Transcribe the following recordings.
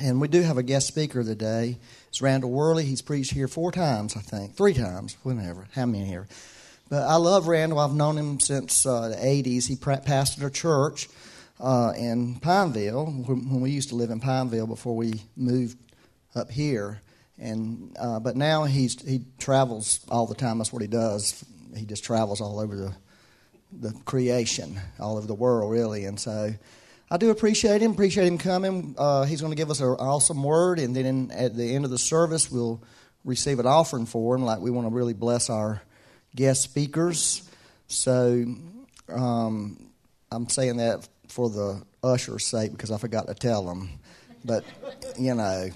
And we do have a guest speaker today. It's Randall Worley. He's preached here four times, I think, three times, whenever, how many here. But I love Randall. I've known him since uh, the 80s. He pastored a church uh, in Pineville when we used to live in Pineville before we moved up here. And uh, but now he's he travels all the time. That's what he does. He just travels all over the the creation, all over the world, really. And so I do appreciate him. Appreciate him coming. Uh, he's going to give us an awesome word, and then in, at the end of the service, we'll receive an offering for him. Like we want to really bless our guest speakers. So um, I'm saying that for the usher's sake because I forgot to tell them. But you know,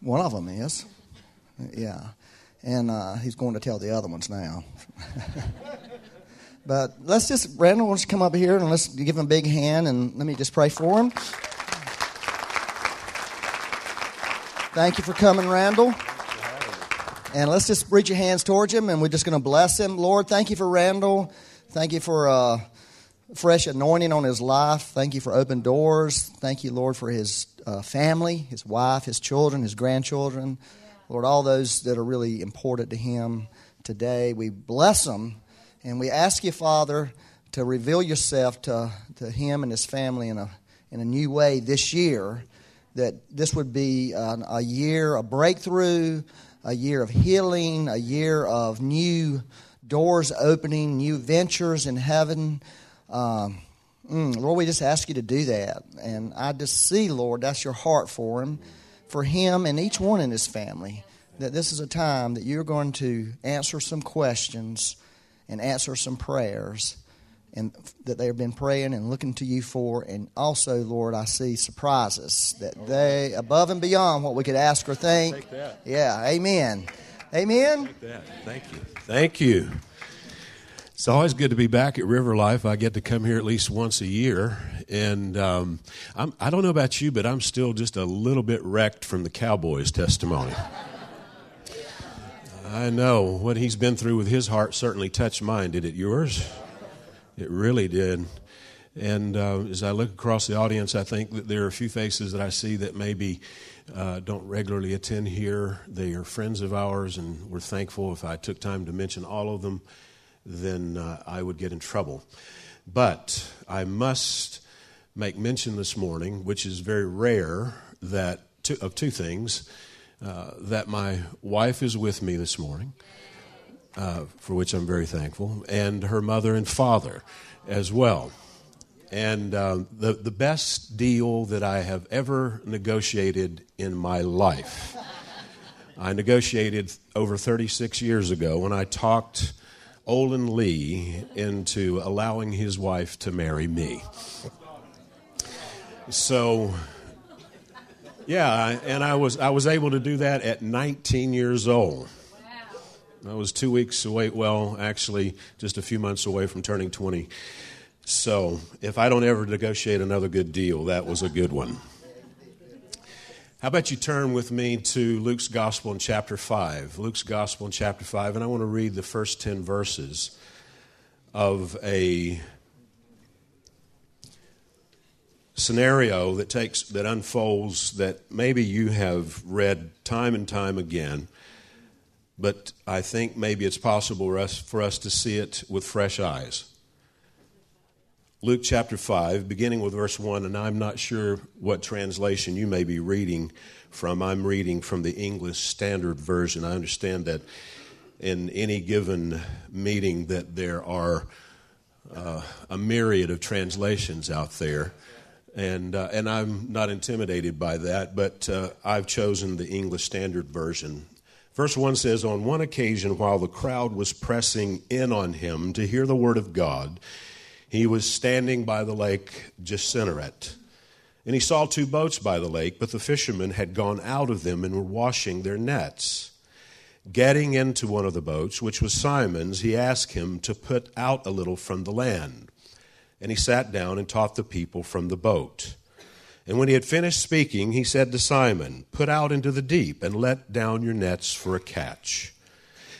one of them is, yeah, and uh, he's going to tell the other ones now. But let's just, Randall wants to come up here and let's give him a big hand and let me just pray for him. Thank you for coming, Randall. And let's just reach your hands towards him and we're just going to bless him. Lord, thank you for Randall. Thank you for uh, fresh anointing on his life. Thank you for open doors. Thank you, Lord, for his uh, family, his wife, his children, his grandchildren. Lord, all those that are really important to him today. We bless them and we ask you, Father, to reveal yourself to, to him and his family in a, in a new way this year, that this would be a, a year of breakthrough, a year of healing, a year of new doors opening, new ventures in heaven. Um, mm, Lord, we just ask you to do that. And I just see, Lord, that's your heart for him, for him and each one in his family, that this is a time that you're going to answer some questions and answer some prayers and that they have been praying and looking to you for. And also, Lord, I see surprises that they above and beyond what we could ask or think. Yeah, amen. Amen. Thank you. Thank you. It's always good to be back at River Life. I get to come here at least once a year, and um, I'm, I do not know about you, but I'm still just a little bit wrecked from the Cowboys' testimony. I know what he's been through with his heart certainly touched mine. Did it yours? It really did. And uh, as I look across the audience, I think that there are a few faces that I see that maybe uh, don't regularly attend here. They are friends of ours, and we're thankful. If I took time to mention all of them, then uh, I would get in trouble. But I must make mention this morning, which is very rare, that two, of two things. Uh, that my wife is with me this morning, uh, for which I'm very thankful, and her mother and father as well. And uh, the, the best deal that I have ever negotiated in my life, I negotiated over 36 years ago when I talked Olin Lee into allowing his wife to marry me. So yeah, and I was I was able to do that at 19 years old. Wow. I was two weeks away. Well, actually, just a few months away from turning 20. So, if I don't ever negotiate another good deal, that was a good one. How about you turn with me to Luke's Gospel in chapter 5? Luke's Gospel in chapter 5, and I want to read the first 10 verses of a scenario that takes that unfolds that maybe you have read time and time again, but I think maybe it's possible for us, for us to see it with fresh eyes. Luke chapter 5, beginning with verse 1, and I'm not sure what translation you may be reading from. I'm reading from the English Standard Version. I understand that in any given meeting that there are uh, a myriad of translations out there and uh, and I'm not intimidated by that, but uh, I've chosen the English Standard Version. Verse 1 says, On one occasion, while the crowd was pressing in on him to hear the word of God, he was standing by the lake Gennesaret. And he saw two boats by the lake, but the fishermen had gone out of them and were washing their nets. Getting into one of the boats, which was Simon's, he asked him to put out a little from the land and he sat down and taught the people from the boat. And when he had finished speaking, he said to Simon, Put out into the deep and let down your nets for a catch.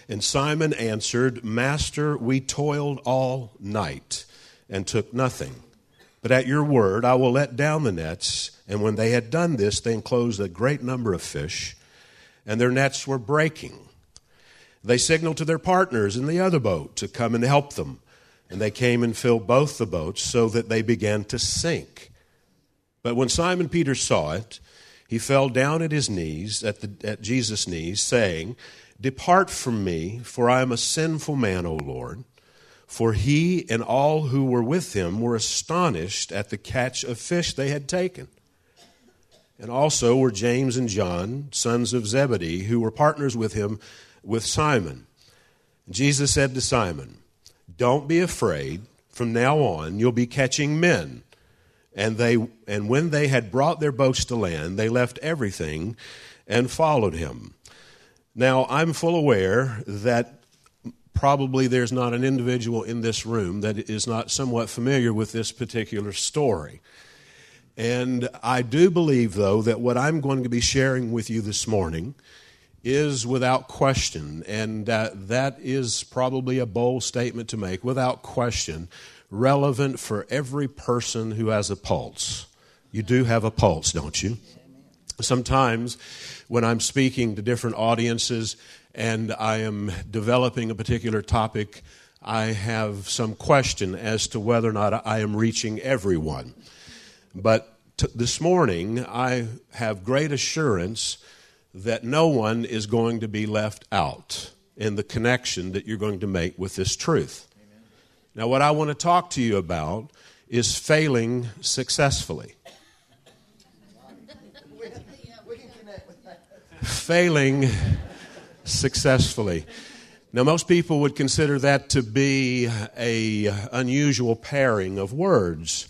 And Simon answered, Master, we toiled all night and took nothing. But at your word, I will let down the nets. And when they had done this, they enclosed a great number of fish, and their nets were breaking. They signaled to their partners in the other boat to come and help them. And they came and filled both the boats so that they began to sink. But when Simon Peter saw it, he fell down at his knees, at, the, at Jesus' knees, saying, Depart from me, for I am a sinful man, O Lord. For he and all who were with him were astonished at the catch of fish they had taken. And also were James and John, sons of Zebedee, who were partners with him with Simon. Jesus said to Simon, Don't be afraid. From now on, you'll be catching men. And, they, and when they had brought their boats to land, they left everything and followed him. Now, I'm full aware that probably there's not an individual in this room that is not somewhat familiar with this particular story. And I do believe, though, that what I'm going to be sharing with you this morning is without question, and uh, that is probably a bold statement to make, without question, relevant for every person who has a pulse. You do have a pulse, don't you? Sometimes when I'm speaking to different audiences and I am developing a particular topic, I have some question as to whether or not I am reaching everyone. But t- this morning, I have great assurance that no one is going to be left out in the connection that you're going to make with this truth. Now, what I want to talk to you about is failing successfully. failing successfully. Now, most people would consider that to be a unusual pairing of words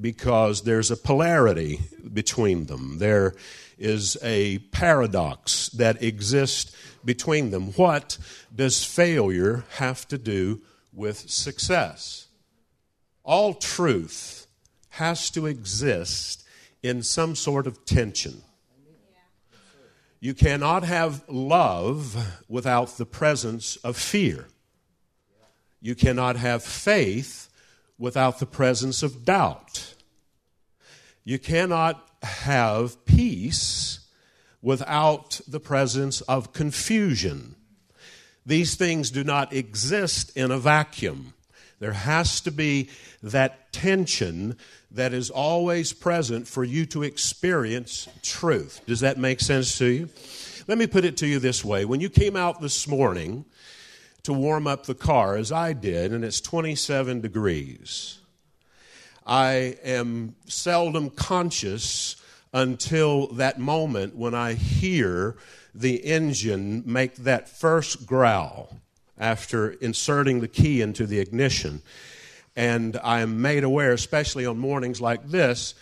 because there's a polarity between them. There is a paradox that exists between them. What does failure have to do with success? All truth has to exist in some sort of tension. You cannot have love without the presence of fear. You cannot have faith without the presence of doubt. You cannot have peace without the presence of confusion. These things do not exist in a vacuum. There has to be that tension that is always present for you to experience truth. Does that make sense to you? Let me put it to you this way. When you came out this morning to warm up the car, as I did, and it's 27 degrees, I am seldom conscious until that moment when I hear the engine make that first growl after inserting the key into the ignition. And I am made aware, especially on mornings like this,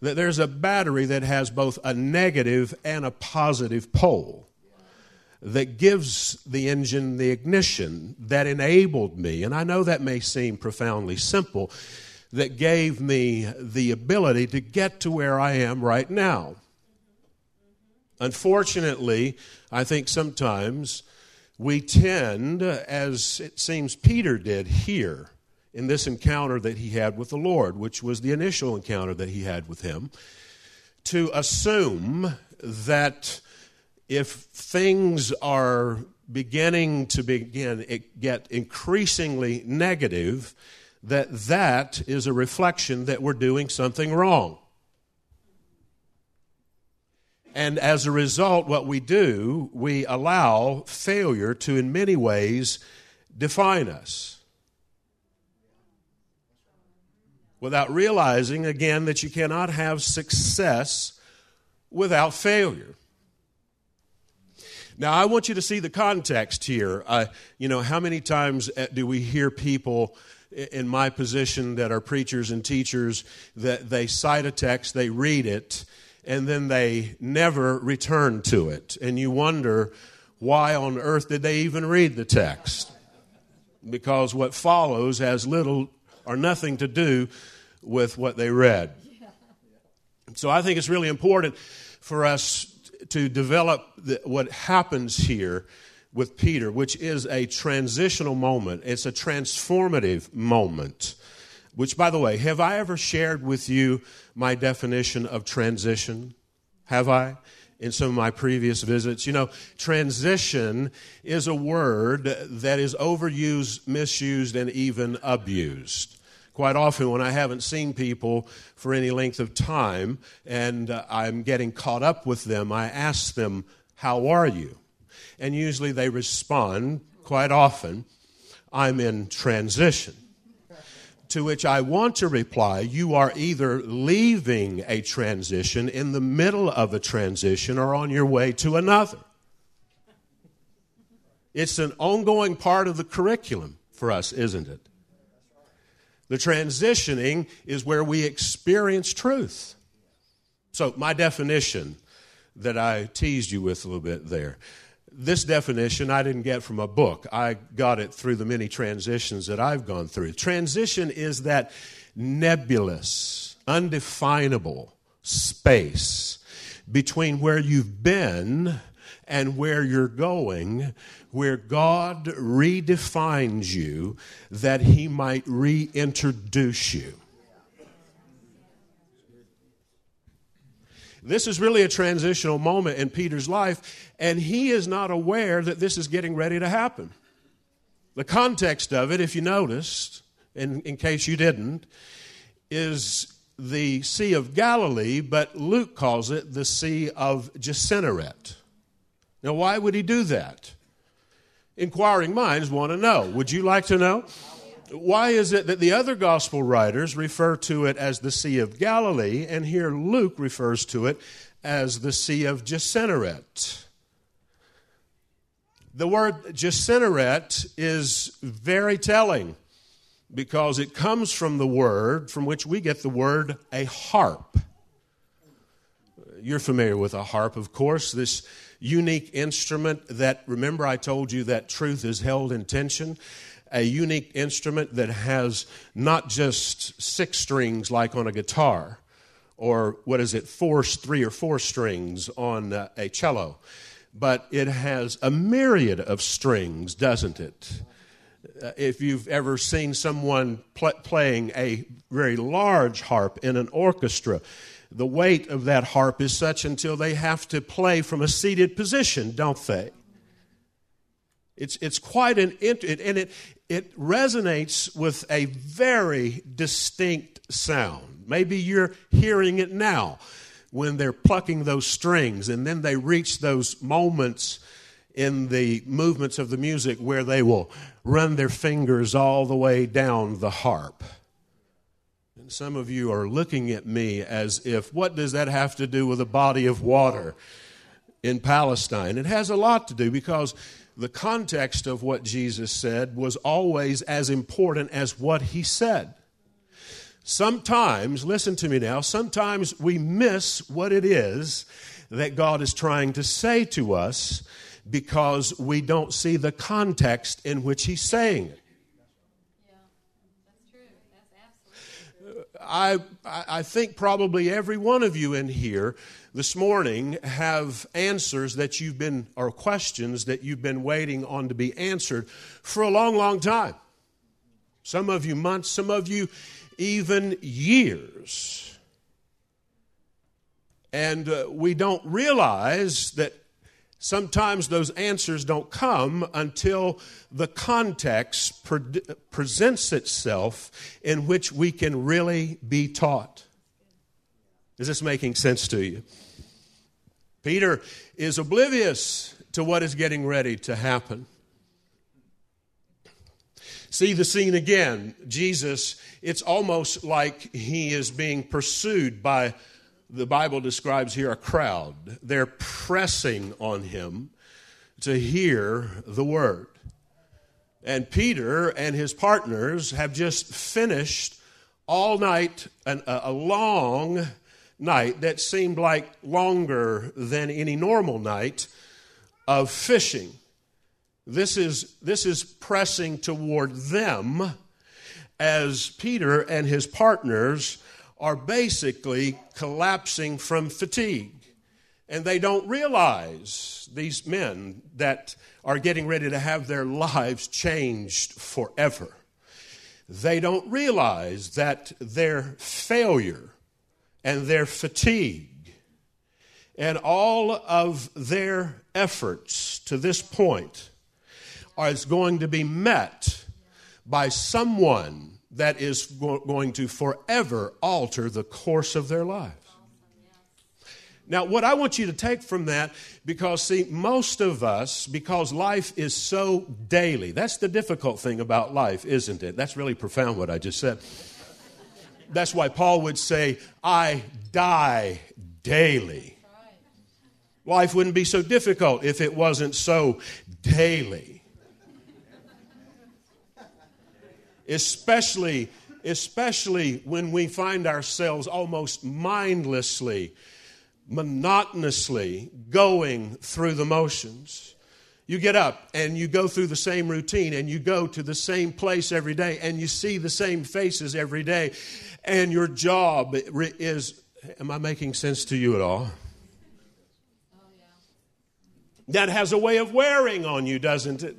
that there's a battery that has both a negative and a positive pole that gives the engine the ignition that enabled me. And I know that may seem profoundly simple, that gave me the ability to get to where I am right now. Unfortunately, I think sometimes we tend, as it seems Peter did here in this encounter that he had with the Lord, which was the initial encounter that he had with him, to assume that if things are beginning to begin get increasingly negative that that is a reflection that we're doing something wrong. And as a result, what we do, we allow failure to, in many ways, define us. Without realizing, again, that you cannot have success without failure. Now, I want you to see the context here. Uh, you know, how many times uh, do we hear people in my position that are preachers and teachers that they cite a text, they read it, and then they never return to it. And you wonder why on earth did they even read the text? Because what follows has little or nothing to do with what they read. So I think it's really important for us to develop the, what happens here with Peter, which is a transitional moment. It's a transformative moment which, by the way, have I ever shared with you my definition of transition? Have I? In some of my previous visits. You know, transition is a word that is overused, misused, and even abused. Quite often, when I haven't seen people for any length of time and uh, I'm getting caught up with them, I ask them, How are you? And usually they respond quite often, I'm in transition. To which I want to reply, you are either leaving a transition, in the middle of a transition, or on your way to another. It's an ongoing part of the curriculum for us, isn't it? The transitioning is where we experience truth. So, my definition that I teased you with a little bit there this definition I didn't get from a book. I got it through the many transitions that I've gone through. Transition is that nebulous, undefinable space between where you've been and where you're going, where God redefines you that He might reintroduce you. This is really a transitional moment in Peter's life, and he is not aware that this is getting ready to happen. The context of it, if you noticed, in, in case you didn't, is the Sea of Galilee, but Luke calls it the Sea of Gennesaret. Now, why would he do that? Inquiring minds want to know. Would you like to know? Why is it that the other gospel writers refer to it as the Sea of Galilee, and here Luke refers to it as the Sea of Gennesaret? The word Gennesaret is very telling because it comes from the word from which we get the word a harp. You're familiar with a harp, of course, this unique instrument that, remember, I told you that truth is held in tension a unique instrument that has not just six strings like on a guitar, or what is it, four, three or four strings on uh, a cello, but it has a myriad of strings, doesn't it? Uh, if you've ever seen someone pl- playing a very large harp in an orchestra, the weight of that harp is such until they have to play from a seated position, don't they? It's, it's quite an, and it, it resonates with a very distinct sound. Maybe you're hearing it now when they're plucking those strings, and then they reach those moments in the movements of the music where they will run their fingers all the way down the harp. And some of you are looking at me as if, what does that have to do with a body of water in Palestine? It has a lot to do because the context of what Jesus said was always as important as what he said. Sometimes, listen to me now, sometimes we miss what it is that God is trying to say to us because we don't see the context in which he's saying it. I, I think probably every one of you in here this morning have answers that you've been, or questions that you've been waiting on to be answered for a long, long time. Some of you months, some of you even years. And uh, we don't realize that sometimes those answers don't come until the context pre- presents itself in which we can really be taught. Is this making sense to you? Peter is oblivious to what is getting ready to happen. See the scene again. Jesus, it's almost like he is being pursued by, the Bible describes here, a crowd. They're pressing on him to hear the word. And Peter and his partners have just finished all night an, a long night that seemed like longer than any normal night of fishing. This is, this is pressing toward them as Peter and his partners are basically collapsing from fatigue. And they don't realize, these men, that are getting ready to have their lives changed forever. they don't realize that their failure and their fatigue and all of their efforts to this point is going to be met by someone that is going to forever alter the course of their lives. Now, what I want you to take from that, because see, most of us, because life is so daily, that's the difficult thing about life, isn't it? That's really profound what I just said. That's why Paul would say, I die daily. Life wouldn't be so difficult if it wasn't so daily. Especially, especially when we find ourselves almost mindlessly monotonously going through the motions. You get up and you go through the same routine and you go to the same place every day and you see the same faces every day. And your job is am I making sense to you at all? That has a way of wearing on you, doesn't it?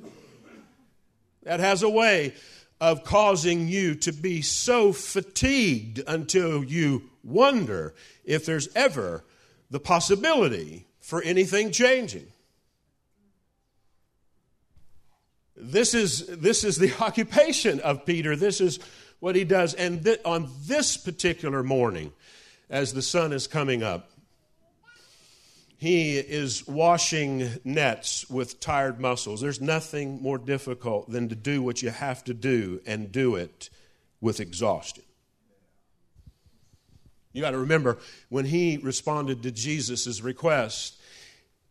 That has a way of causing you to be so fatigued until you wonder if there's ever the possibility for anything changing. This is, this is the occupation of Peter. This is what he does. And th- on this particular morning, as the sun is coming up, he is washing nets with tired muscles. There's nothing more difficult than to do what you have to do and do it with exhaustion. You got to remember when he responded to Jesus' request,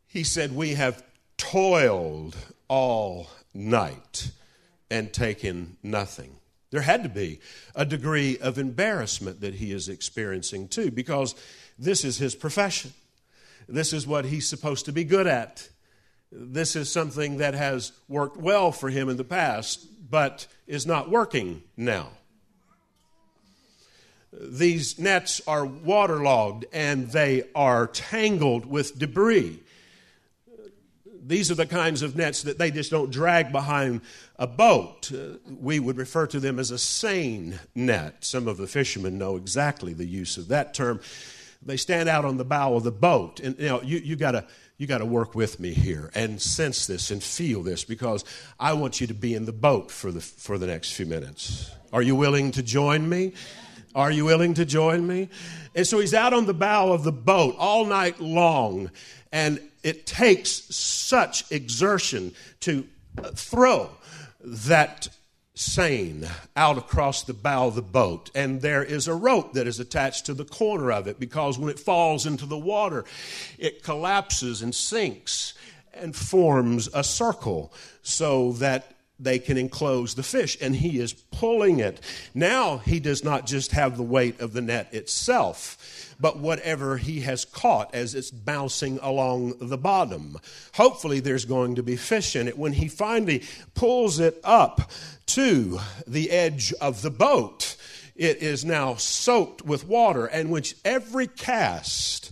he said, We have toiled all night and taken nothing. There had to be a degree of embarrassment that he is experiencing too, because this is his profession. This is what he's supposed to be good at. This is something that has worked well for him in the past, but is not working now these nets are waterlogged and they are tangled with debris. These are the kinds of nets that they just don't drag behind a boat. Uh, we would refer to them as a seine net. Some of the fishermen know exactly the use of that term. They stand out on the bow of the boat, and you know you, you gotta you got to work with me here and sense this and feel this because I want you to be in the boat for the, for the next few minutes. Are you willing to join me? Are you willing to join me? And so he's out on the bow of the boat all night long, and it takes such exertion to throw that seine out across the bow of the boat. And there is a rope that is attached to the corner of it because when it falls into the water, it collapses and sinks and forms a circle so that they can enclose the fish, and he is pulling it. Now he does not just have the weight of the net itself, but whatever he has caught as it's bouncing along the bottom. Hopefully, there's going to be fish in it. When he finally pulls it up to the edge of the boat, it is now soaked with water, and which every cast,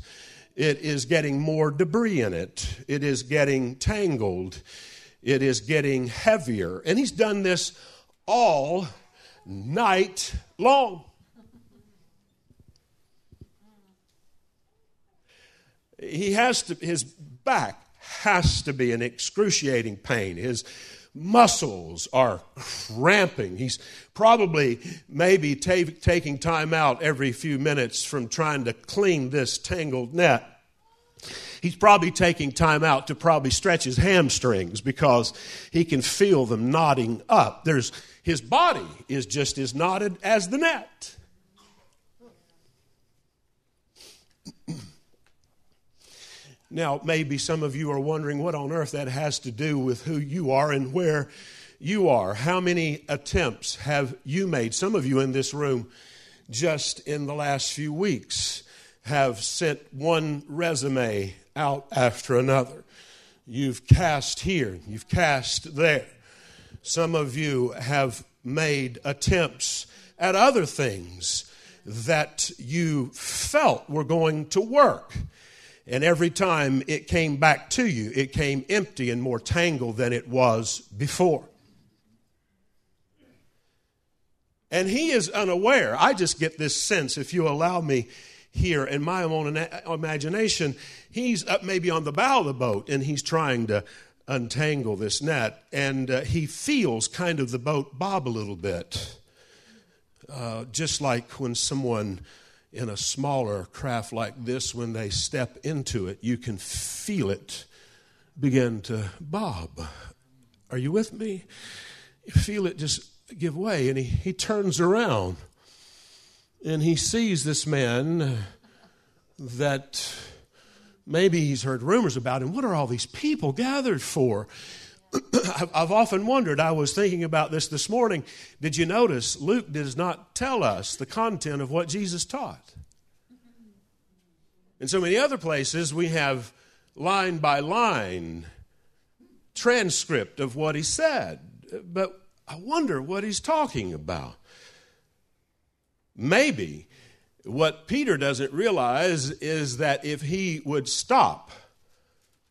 it is getting more debris in it, it is getting tangled it is getting heavier. And he's done this all night long. He has to, his back has to be in excruciating pain. His muscles are cramping. He's probably maybe taking time out every few minutes from trying to clean this tangled net he's probably taking time out to probably stretch his hamstrings because he can feel them knotting up. There's, his body is just as knotted as the net. Now, maybe some of you are wondering what on earth that has to do with who you are and where you are. How many attempts have you made? Some of you in this room just in the last few weeks have sent one resume out after another. You've cast here, you've cast there. Some of you have made attempts at other things that you felt were going to work. And every time it came back to you, it came empty and more tangled than it was before. And he is unaware. I just get this sense, if you allow me here in my own imagination, he's up maybe on the bow of the boat and he's trying to untangle this net. And uh, he feels kind of the boat bob a little bit. Uh, just like when someone in a smaller craft like this, when they step into it, you can feel it begin to bob. Are you with me? You feel it just give way, and he, he turns around and he sees this man that maybe he's heard rumors about him. What are all these people gathered for? I've often wondered, I was thinking about this this morning. Did you notice Luke does not tell us the content of what Jesus taught? In so many other places, we have line by line transcript of what he said. But I wonder what he's talking about. Maybe what Peter doesn't realize is that if he would stop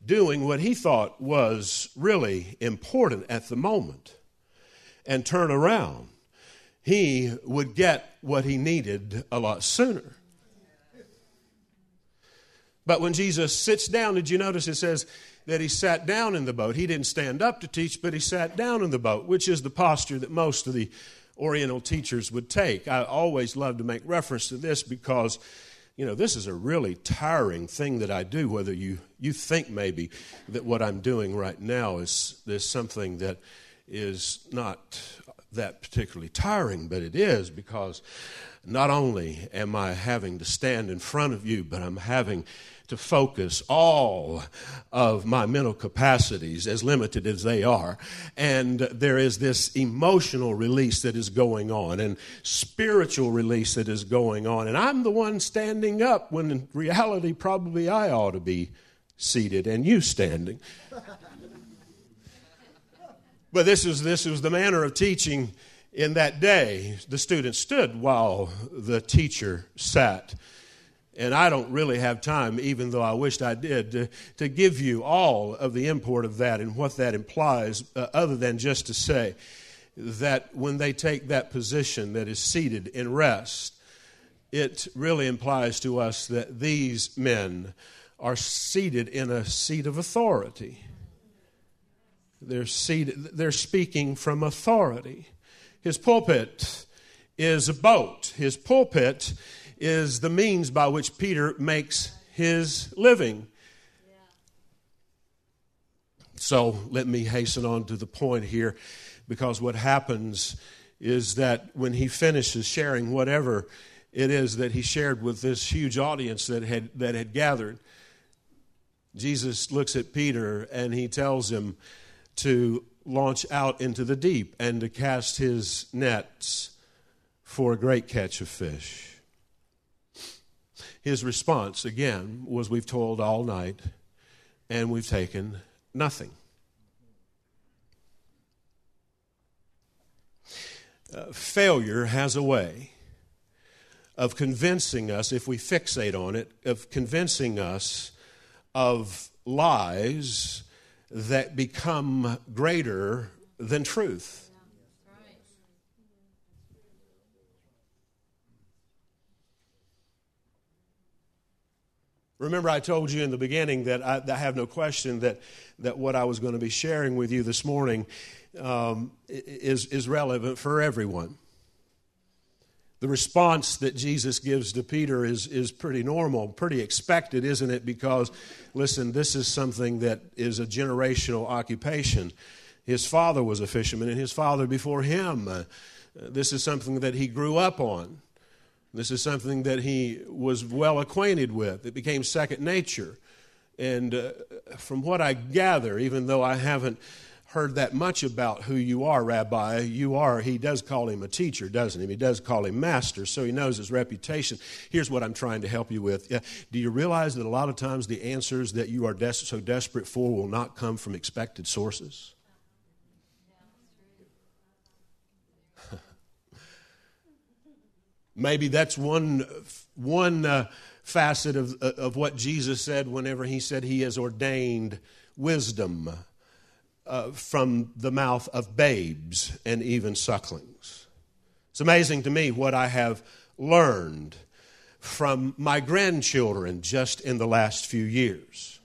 doing what he thought was really important at the moment and turn around, he would get what he needed a lot sooner. But when Jesus sits down, did you notice it says that he sat down in the boat? He didn't stand up to teach, but he sat down in the boat, which is the posture that most of the Oriental teachers would take. I always love to make reference to this because, you know, this is a really tiring thing that I do, whether you, you think maybe that what I'm doing right now is, is something that is not that particularly tiring, but it is because not only am I having to stand in front of you, but I'm having to focus all of my mental capacities, as limited as they are. And there is this emotional release that is going on and spiritual release that is going on. And I'm the one standing up when in reality, probably I ought to be seated and you standing. but this is, this was the manner of teaching in that day. The students stood while the teacher sat and I don't really have time, even though I wished I did, to, to give you all of the import of that and what that implies, uh, other than just to say that when they take that position that is seated in rest, it really implies to us that these men are seated in a seat of authority. They're, seated, they're speaking from authority. His pulpit is a boat. His pulpit is the means by which Peter makes his living. So let me hasten on to the point here because what happens is that when he finishes sharing whatever it is that he shared with this huge audience that had, that had gathered, Jesus looks at Peter and he tells him to launch out into the deep and to cast his nets for a great catch of fish. His response, again, was We've toiled all night and we've taken nothing. Uh, failure has a way of convincing us, if we fixate on it, of convincing us of lies that become greater than truth. Remember, I told you in the beginning that I, I, have no question that, that what I was going to be sharing with you this morning um, is, is relevant for everyone. The response that Jesus gives to Peter is, is pretty normal, pretty expected, isn't it? Because, listen, this is something that is a generational occupation. His father was a fisherman, and his father before him. Uh, this is something that he grew up on. This is something that he was well acquainted with. It became second nature. And uh, from what I gather, even though I haven't heard that much about who you are, Rabbi, you are, he does call him a teacher, doesn't he? He does call him master, so he knows his reputation. Here's what I'm trying to help you with. Do you realize that a lot of times the answers that you are des- so desperate for will not come from expected sources? Maybe that's one, one uh, facet of, uh, of what Jesus said whenever he said he has ordained wisdom uh, from the mouth of babes and even sucklings. It's amazing to me what I have learned from my grandchildren just in the last few years.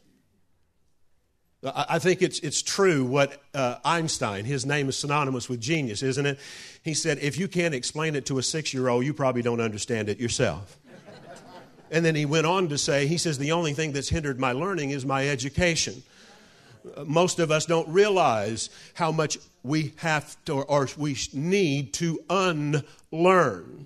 I think it's, it's true what uh, Einstein, his name is synonymous with genius, isn't it? He said, if you can't explain it to a six year old, you probably don't understand it yourself. and then he went on to say, he says, the only thing that's hindered my learning is my education. Uh, most of us don't realize how much we have to or we need to unlearn.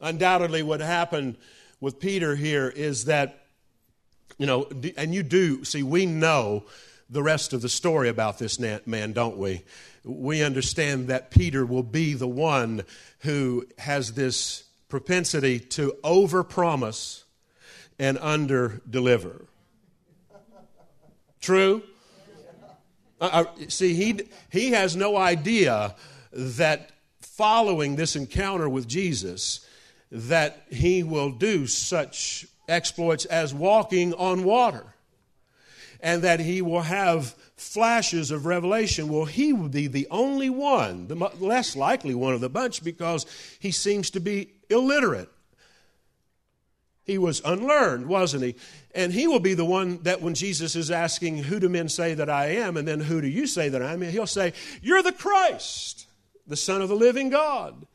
Undoubtedly, what happened with Peter here is that, you know, and you do see, we know the rest of the story about this man, don't we? We understand that Peter will be the one who has this propensity to overpromise and underdeliver. True? Uh, uh, see, he, he has no idea that following this encounter with Jesus, that he will do such exploits as walking on water and that he will have flashes of revelation. Well, he would be the only one, the less likely one of the bunch, because he seems to be illiterate. He was unlearned, wasn't he? And he will be the one that when Jesus is asking, Who do men say that I am? and then who do you say that I am? He'll say, You're the Christ, the Son of the living God.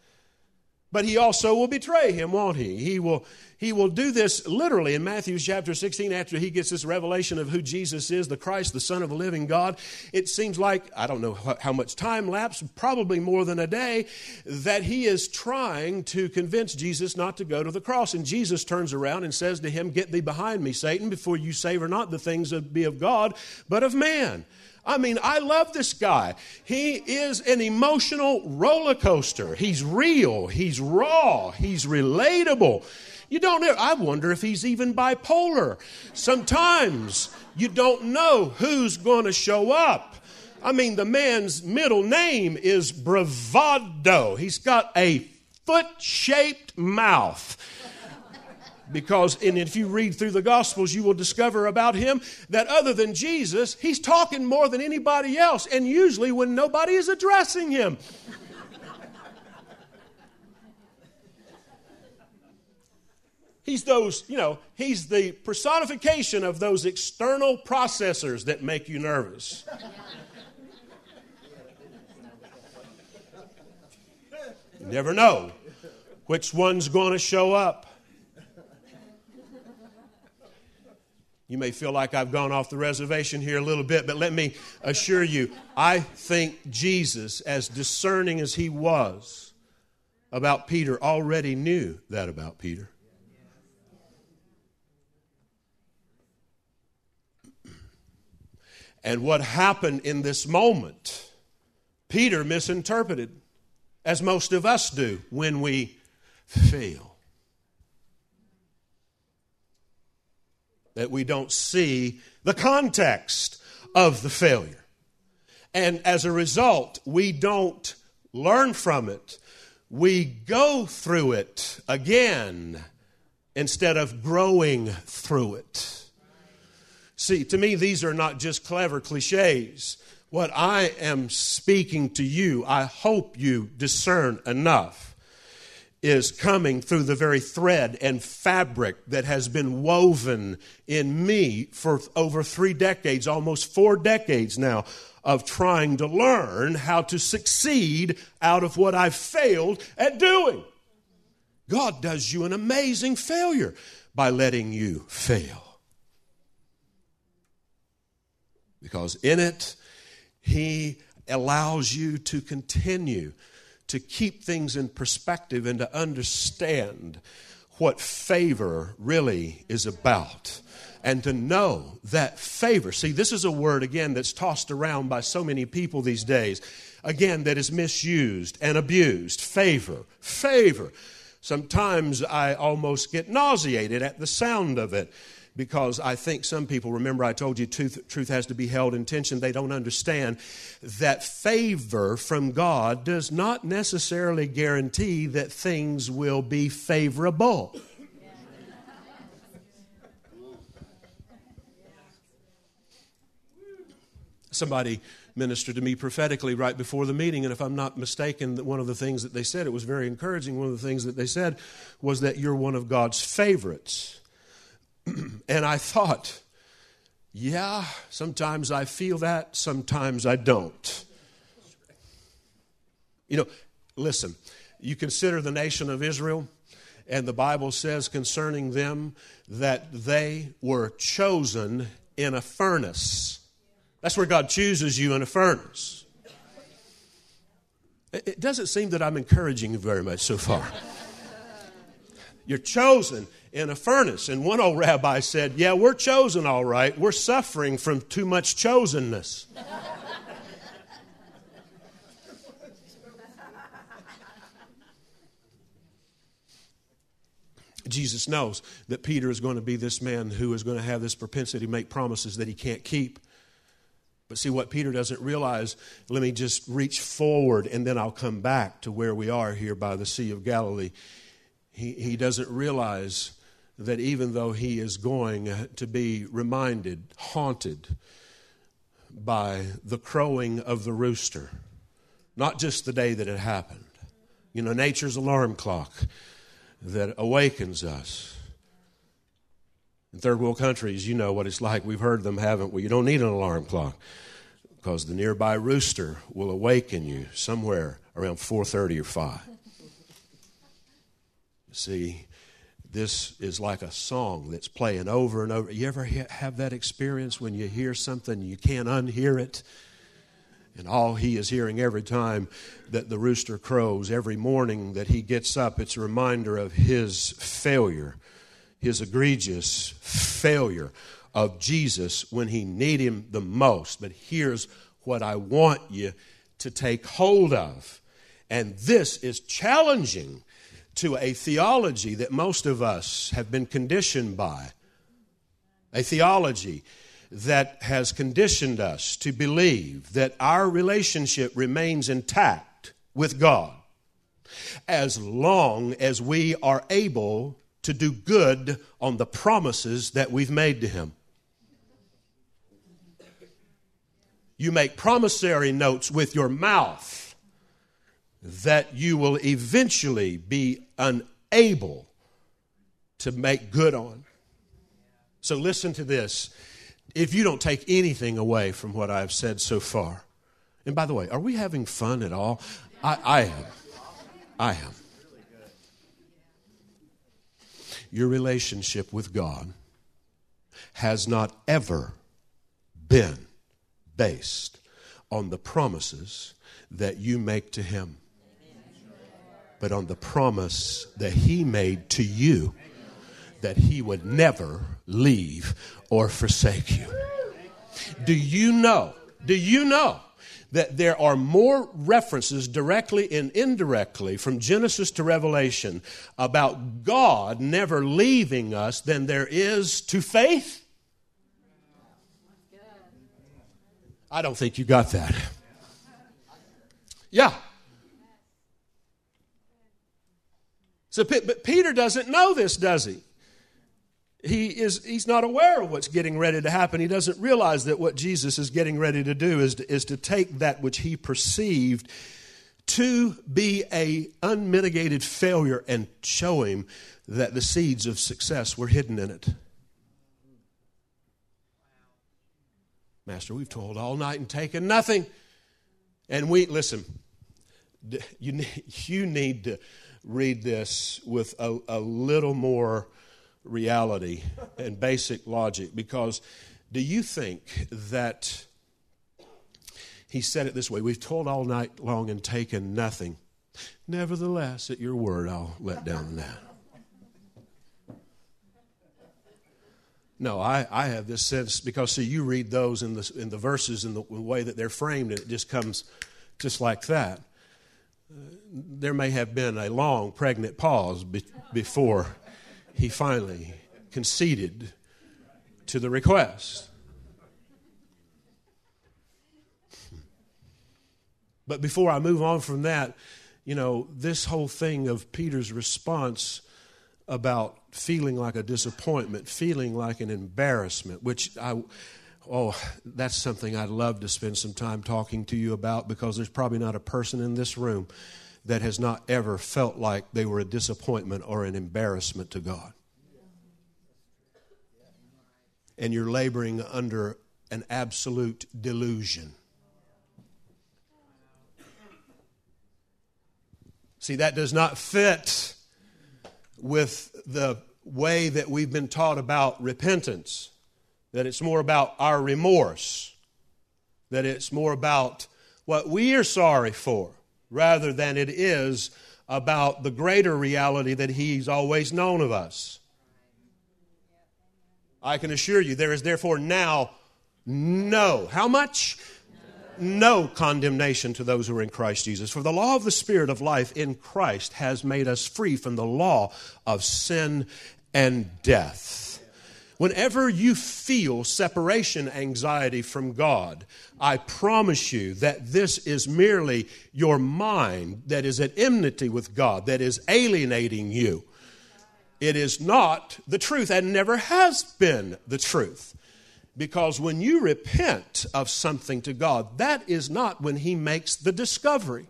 But he also will betray him, won't he? He will, he will do this literally in Matthew chapter 16 after he gets this revelation of who Jesus is, the Christ, the Son of the living God. It seems like, I don't know how much time lapsed, probably more than a day, that he is trying to convince Jesus not to go to the cross. And Jesus turns around and says to him, Get thee behind me, Satan, before you savor not the things that be of God, but of man. I mean, I love this guy. He is an emotional roller coaster. He's real, he's raw, he's relatable. You don't know. I wonder if he's even bipolar. Sometimes you don't know who's going to show up. I mean, the man's middle name is Bravado. He's got a foot shaped mouth because and if you read through the gospels you will discover about him that other than jesus he's talking more than anybody else and usually when nobody is addressing him. He's those you know he's the personification of those external processors that make you nervous. You never know which one's going to show up You may feel like I've gone off the reservation here a little bit, but let me assure you, I think Jesus, as discerning as he was about Peter, already knew that about Peter. And what happened in this moment, Peter misinterpreted, as most of us do when we fail. That we don't see the context of the failure. And as a result, we don't learn from it. We go through it again instead of growing through it. See, to me, these are not just clever cliches. What I am speaking to you, I hope you discern enough is coming through the very thread and fabric that has been woven in me for over three decades, almost four decades now, of trying to learn how to succeed out of what I've failed at doing. God does you an amazing failure by letting you fail. Because in it, He allows you to continue to keep things in perspective and to understand what favor really is about and to know that favor. See, this is a word, again, that's tossed around by so many people these days, again, that is misused and abused. Favor, favor. Sometimes I almost get nauseated at the sound of it because I think some people, remember I told you truth, truth, has to be held in tension, they don't understand that favor from God does not necessarily guarantee that things will be favorable. Somebody ministered to me prophetically right before the meeting. And if I'm not mistaken, one of the things that they said, it was very encouraging. One of the things that they said was that you're one of God's favorites. and I thought, yeah, sometimes I feel that, sometimes I don't. You know, listen, you consider the nation of Israel, and the Bible says concerning them that they were chosen in a furnace. That's where God chooses you in a furnace. It doesn't seem that I'm encouraging you very much so far. You're chosen in a furnace. And one old rabbi said, Yeah, we're chosen all right. We're suffering from too much chosenness. Jesus knows that Peter is going to be this man who is going to have this propensity to make promises that he can't keep. But see, what Peter doesn't realize, let me just reach forward and then I'll come back to where we are here by the Sea of Galilee. He, he doesn't realize that even though he is going to be reminded, haunted by the crowing of the rooster, not just the day that it happened, you know, nature's alarm clock that awakens us. In third world countries, you know what it's like. We've heard them, haven't we? You don't need an alarm clock because the nearby rooster will awaken you somewhere around 4:30 or 5. See, this is like a song that's playing over and over. You ever have that experience when you hear something you can't unhear it? And all he is hearing every time that the rooster crows, every morning that he gets up, it's a reminder of his failure, his egregious failure of Jesus when he need him the most. But here's what I want you to take hold of. And this is challenging to a theology that most of us have been conditioned by. A theology that has conditioned us to believe that our relationship remains intact with God as long as we are able to do good on the promises that we've made to Him. You make promissory notes with your mouth that you will eventually be unable to make good on. So listen to this if you don't take anything away from what I've said so far. And by the way, are we having fun at all? I, I am. I am. Your relationship with God has not ever been based on the promises that you make to Him, but on the promise that He made to you that He would never leave or forsake you. Do you know? Do you know that there are more references directly and indirectly from Genesis to Revelation about God never leaving us than there is to faith? I don't think you got that. Yeah. So, but Peter doesn't know this, does he? he is he's not aware of what's getting ready to happen. He doesn't realize that what Jesus is getting ready to do is to, is to take that which he perceived to be a unmitigated failure and show him that the seeds of success were hidden in it. Master, we've toiled all night and taken nothing. And we, listen, you need, you need to read this with a, a little more reality and basic logic because do you think that he said it this way we've told all night long and taken nothing. Nevertheless at your word i'll let down the no I, I have this sense because see you read those in the, in the verses in the way that they're framed and it just comes just like that there may have been a long pregnant pause be, before he finally conceded to the request. But before I move on from that, you know, this whole thing of Peter's response about feeling like a disappointment, feeling like an embarrassment, which I Oh, that's something I'd love to spend some time talking to you about because there's probably not a person in this room that has not ever felt like they were a disappointment or an embarrassment to God. And you're laboring under an absolute delusion. See, that does not fit with the way that we've been taught about repentance, that it's more about our remorse, that it's more about what we are sorry for, rather than it is about the greater reality that He's always known of us. I can assure you, there is therefore now no. How much? No condemnation to those who are in Christ Jesus. For the law of the Spirit of life in Christ has made us free from the law of sin and death. Whenever you feel separation anxiety from God, I promise you that this is merely your mind that is at enmity with God, that is alienating you. It is not the truth and never has been the truth. Because when you repent of something to God, that is not when He makes the discovery.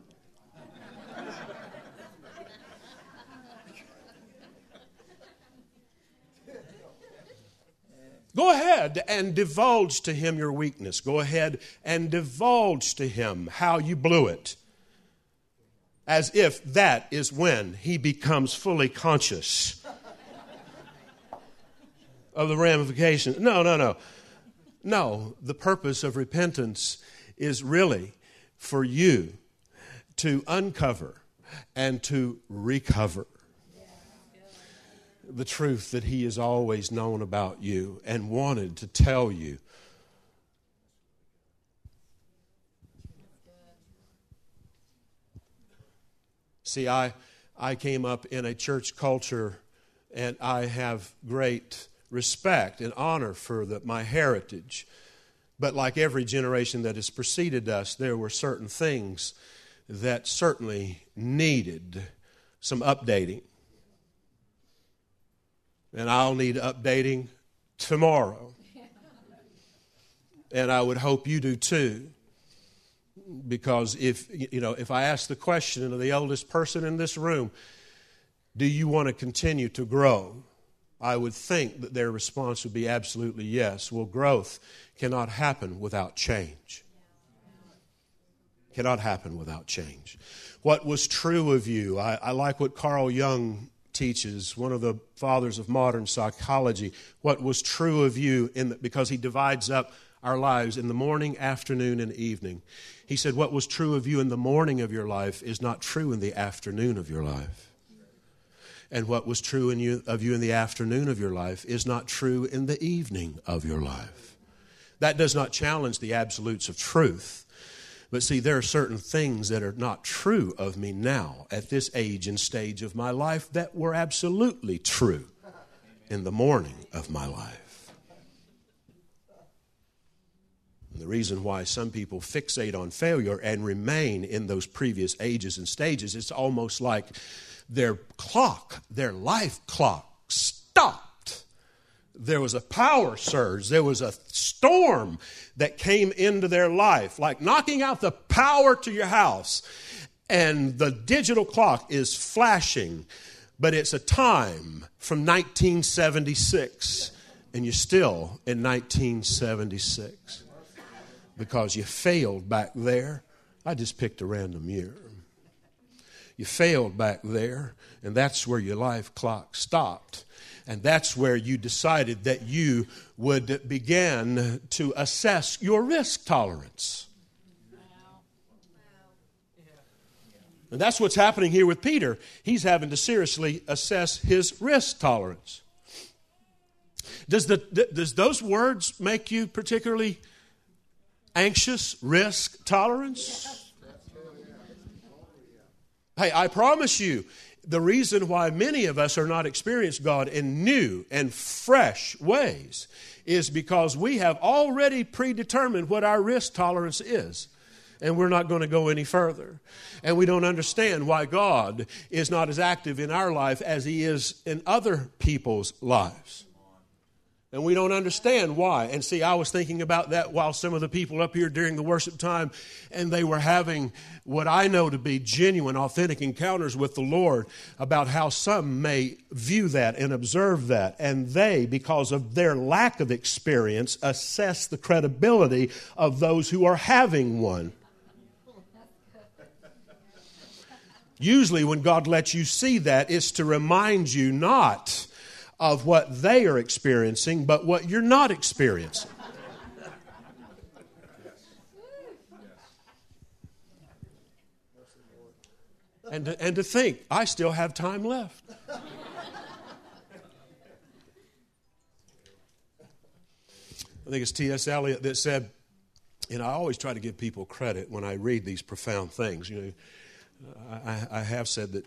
Go ahead and divulge to him your weakness. Go ahead and divulge to him how you blew it. As if that is when he becomes fully conscious of the ramifications. No, no, no. No, the purpose of repentance is really for you to uncover and to recover the truth that He has always known about you and wanted to tell you. See, I, I came up in a church culture and I have great respect and honor for the, my heritage. But like every generation that has preceded us, there were certain things that certainly needed some updating and I'll need updating tomorrow. And I would hope you do too. Because if you know, if I ask the question of the oldest person in this room, do you want to continue to grow? I would think that their response would be absolutely yes. Well, growth cannot happen without change. Cannot happen without change. What was true of you, I, I like what Carl Jung teaches, one of the fathers of modern psychology, what was true of you in the, because he divides up our lives in the morning, afternoon, and evening. He said, What was true of you in the morning of your life is not true in the afternoon of your life. And what was true you, of you in the afternoon of your life is not true in the evening of your life. That does not challenge the absolutes of truth. But see, there are certain things that are not true of me now at this age and stage of my life that were absolutely true in the morning of my life. And the reason why some people fixate on failure and remain in those previous ages and stages, it's almost like their clock, their life clock, stopped there was a power surge, there was a storm that came into their life, like knocking out the power to your house. And the digital clock is flashing, but it's a time from 1976, and you're still in 1976 because you failed back there. I just picked a random year. You failed back there, and that's where your life clock stopped. And that's where you decided that you would begin to assess your risk tolerance. And that's what's happening here with Peter. He's having to seriously assess his risk tolerance. Does, the, does those words make you particularly anxious? Risk tolerance? Hey, I promise you, the reason why many of us are not experiencing God in new and fresh ways is because we have already predetermined what our risk tolerance is. And we're not going to go any further. And we don't understand why God is not as active in our life as He is in other people's lives. And we don't understand why. And see, I was thinking about that while some of the people up here during the worship time, and they were having what I know to be genuine, authentic encounters with the Lord about how some may view that and observe that. And they, because of their lack of experience, assess the credibility of those who are having one. Usually, when God lets you see that, it's to remind you not of what they are experiencing, but what you're not experiencing. And to, and to think, I still have time left. I think it's T.S. Eliot that said, and I always try to give people credit when I read these profound things. You know, I, I have said that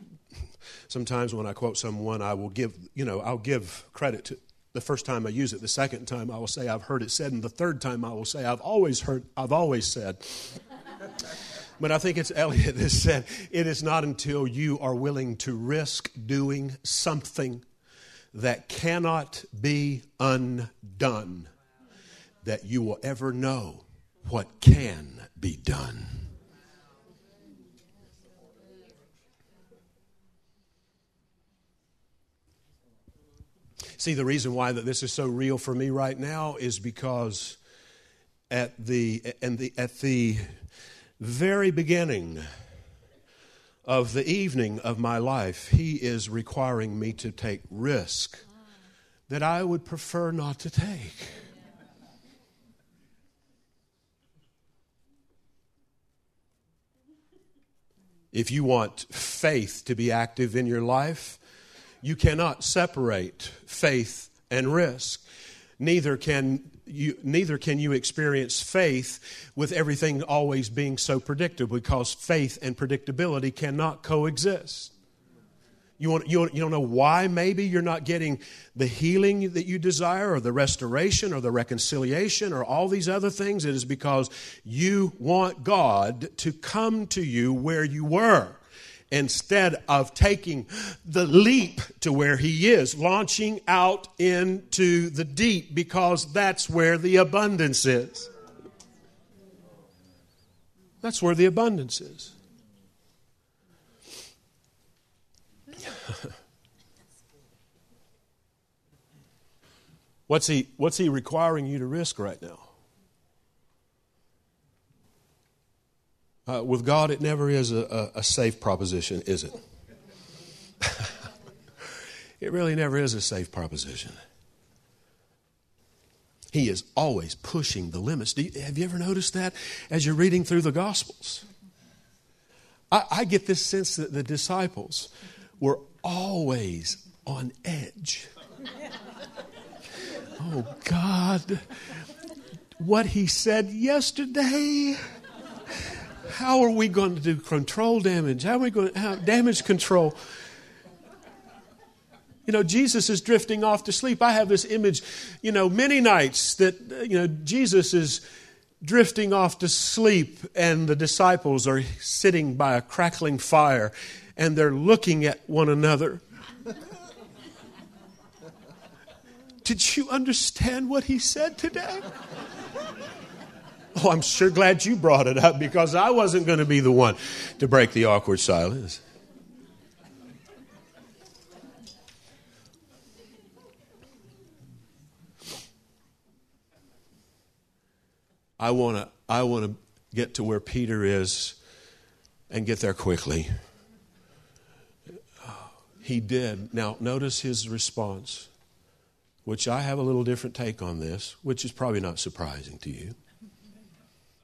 sometimes when I quote someone, I will give, you know, I'll give credit to the first time I use it. The second time I will say I've heard it said, and the third time I will say I've always heard, I've always said. but I think it's Eliot that said, it is not until you are willing to risk doing something that cannot be undone that you will ever know what can be done. See, the reason why that this is so real for me right now is because at the, and the, at the very beginning of the evening of my life, He is requiring me to take risk that I would prefer not to take. If you want faith to be active in your life, you cannot separate faith and risk. Neither can you, neither can you experience faith with everything always being so predictable because faith and predictability cannot coexist. You, want, you, you don't know why maybe you're not getting the healing that you desire or the restoration or the reconciliation or all these other things. It is because you want God to come to you where you were instead of taking the leap to where he is, launching out into the deep because that's where the abundance is. That's where the abundance is. what's, he, what's he requiring you to risk right now? Uh, with God, it never is a, a, a safe proposition, is it? it really never is a safe proposition. He is always pushing the limits. You, have you ever noticed that as you're reading through the Gospels? I, I get this sense that the disciples were always on edge. Oh, God, what he said yesterday how are we going to do control damage? How are we going to how, damage control? You know, Jesus is drifting off to sleep. I have this image, you know, many nights that, you know, Jesus is drifting off to sleep and the disciples are sitting by a crackling fire and they're looking at one another. Did you understand what he said today? Oh, I'm sure glad you brought it up because I wasn't going to be the one to break the awkward silence. I want to I want to get to where Peter is and get there quickly. He did. Now, notice his response, which I have a little different take on this, which is probably not surprising to you.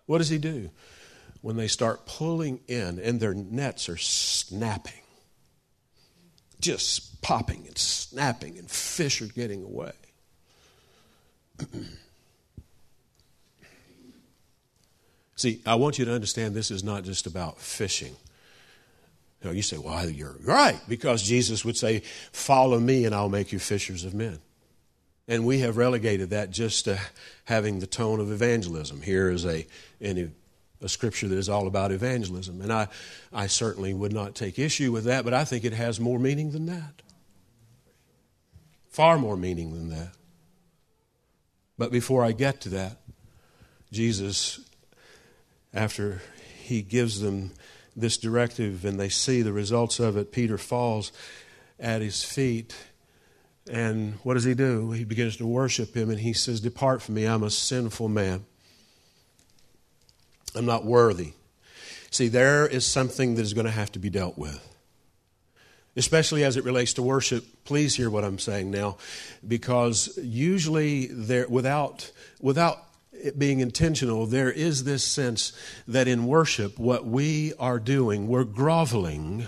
What does he do? When they start pulling in and their nets are snapping, just popping and snapping, and fish are getting away. See, I want you to understand this is not just about fishing. You, know, you say, well, you're right, because Jesus would say, Follow me and I'll make you fishers of men. And we have relegated that just to having the tone of evangelism. Here is a, a scripture that is all about evangelism. And I, I certainly would not take issue with that, but I think it has more meaning than that. Far more meaning than that. But before I get to that, Jesus, after he gives them this directive and they see the results of it, Peter falls at his feet. And what does he do? He begins to worship him and he says, Depart from me, I'm a sinful man. I'm not worthy. See, there is something that is going to have to be dealt with especially as it relates to worship. Please hear what I'm saying now, because usually there, without without it being intentional, there is this sense that in worship, what we are doing, we're groveling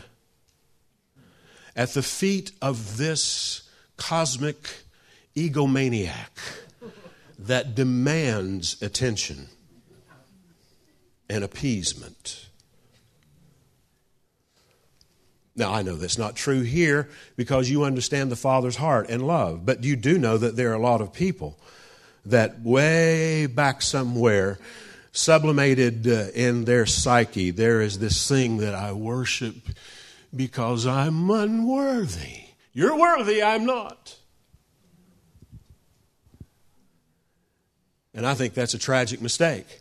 at the feet of this cosmic egomaniac that demands attention and appeasement. Now, I know that's not true here because you understand the Father's heart and love, but you do know that there are a lot of people that way back somewhere, sublimated uh, in their psyche, there is this thing that I worship because I'm unworthy. You're worthy, I'm not. And I think that's a tragic mistake.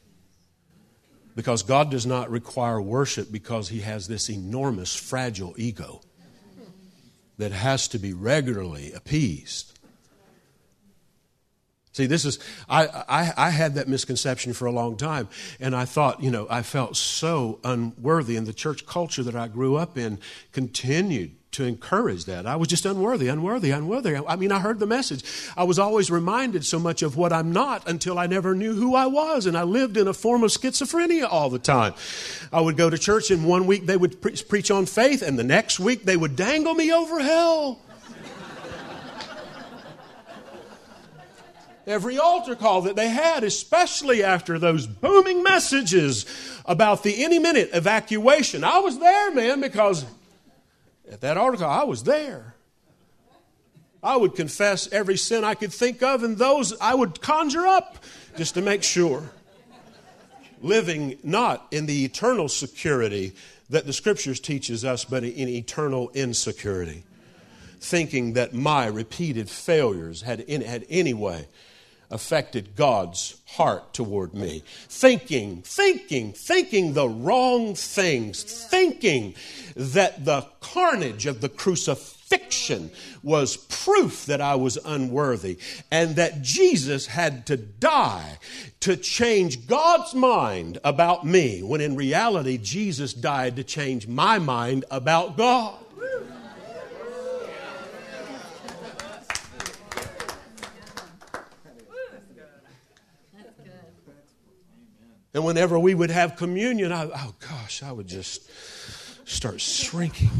Because God does not require worship because he has this enormous, fragile ego that has to be regularly appeased. See, this is, I, I, I, had that misconception for a long time, and I thought, you know, I felt so unworthy, and the church culture that I grew up in continued to encourage that. I was just unworthy, unworthy, unworthy. I mean, I heard the message. I was always reminded so much of what I'm not until I never knew who I was, and I lived in a form of schizophrenia all the time. I would go to church, and one week they would pre- preach on faith, and the next week they would dangle me over hell. Every altar call that they had, especially after those booming messages about the any minute evacuation. I was there, man, because at that article, I was there. I would confess every sin I could think of, and those I would conjure up just to make sure. Living not in the eternal security that the scriptures teaches us, but in eternal insecurity. Thinking that my repeated failures had in, had any way affected God's heart toward me. Thinking, thinking, thinking the wrong things, thinking that the carnage of the crucifixion was proof that I was unworthy and that Jesus had to die to change God's mind about me, when in reality, Jesus died to change my mind about God. And whenever we would have communion, I, oh gosh, I would just start shrinking.